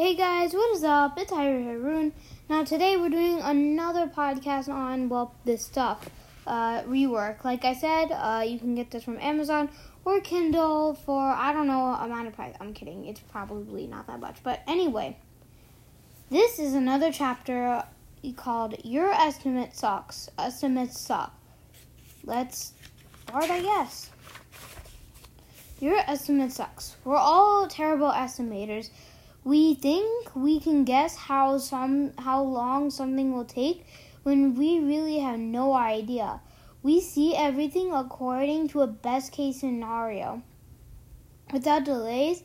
Hey guys, what is up? It's Ira Haroon. Now today we're doing another podcast on well this stuff, uh, rework. Like I said, uh, you can get this from Amazon or Kindle for I don't know amount of price. I'm kidding. It's probably not that much, but anyway, this is another chapter called Your Estimate Sucks. Estimates suck. Let's start, I guess. Your estimate sucks. We're all terrible estimators we think we can guess how some how long something will take when we really have no idea. We see everything according to a best case scenario. Without delays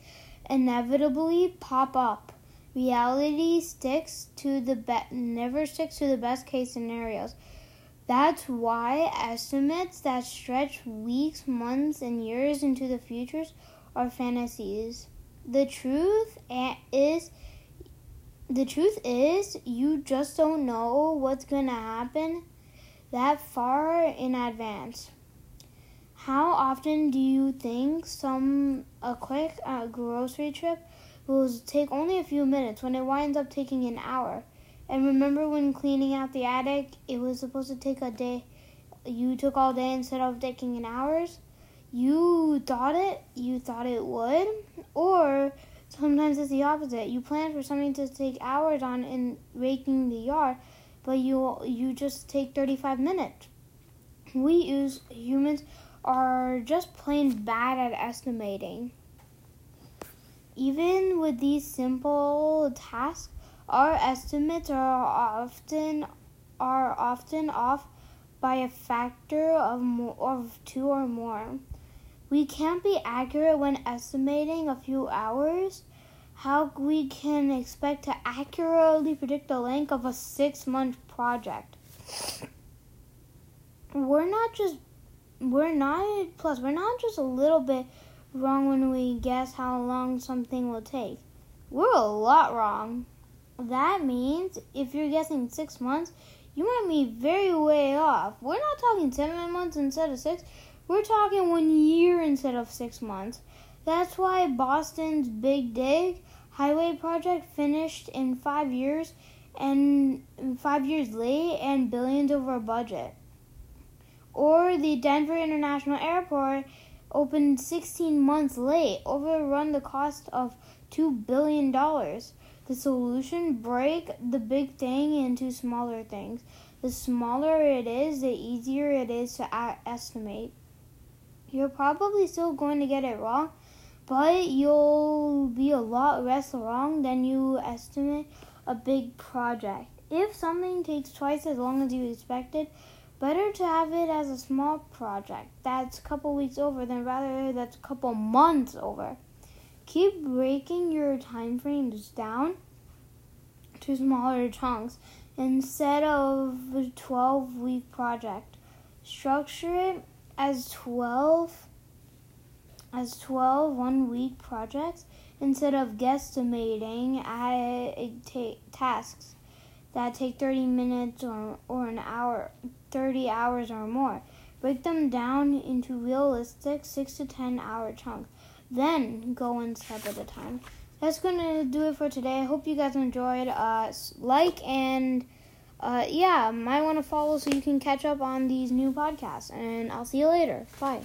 inevitably pop up. Reality sticks to the be- never sticks to the best case scenarios. That's why estimates that stretch weeks, months, and years into the futures are fantasies the truth is the truth is you just don't know what's going to happen that far in advance. How often do you think some a quick uh, grocery trip will take only a few minutes when it winds up taking an hour? And remember when cleaning out the attic, it was supposed to take a day. You took all day instead of taking an hours you thought it, you thought it would, or sometimes it's the opposite. You plan for something to take hours on in raking the yard, but you you just take 35 minutes. We use humans are just plain bad at estimating. Even with these simple tasks, our estimates are often are often off by a factor of more, of 2 or more. We can't be accurate when estimating a few hours. How we can expect to accurately predict the length of a six month project? We're not just we're not plus we're not just a little bit wrong when we guess how long something will take. We're a lot wrong. That means if you're guessing six months, you might be very way off. We're not talking seven months instead of six. We're talking one year instead of six months. That's why Boston's Big Dig highway project finished in five years and five years late and billions over budget. Or the Denver International Airport opened 16 months late, overrun the cost of $2 billion. The solution break the big thing into smaller things. The smaller it is, the easier it is to estimate. You're probably still going to get it wrong, but you'll be a lot less wrong than you estimate a big project. If something takes twice as long as you expected, better to have it as a small project that's a couple weeks over than rather that's a couple months over. Keep breaking your time frames down to smaller chunks instead of a 12 week project. Structure it as 12 as 12 one week projects instead of guesstimating at tasks that take 30 minutes or, or an hour 30 hours or more. Break them down into realistic 6 to 10 hour chunks then go one step at a time. That's going to do it for today. I hope you guys enjoyed uh, like and uh, yeah, might want to follow so you can catch up on these new podcasts. And I'll see you later. Bye.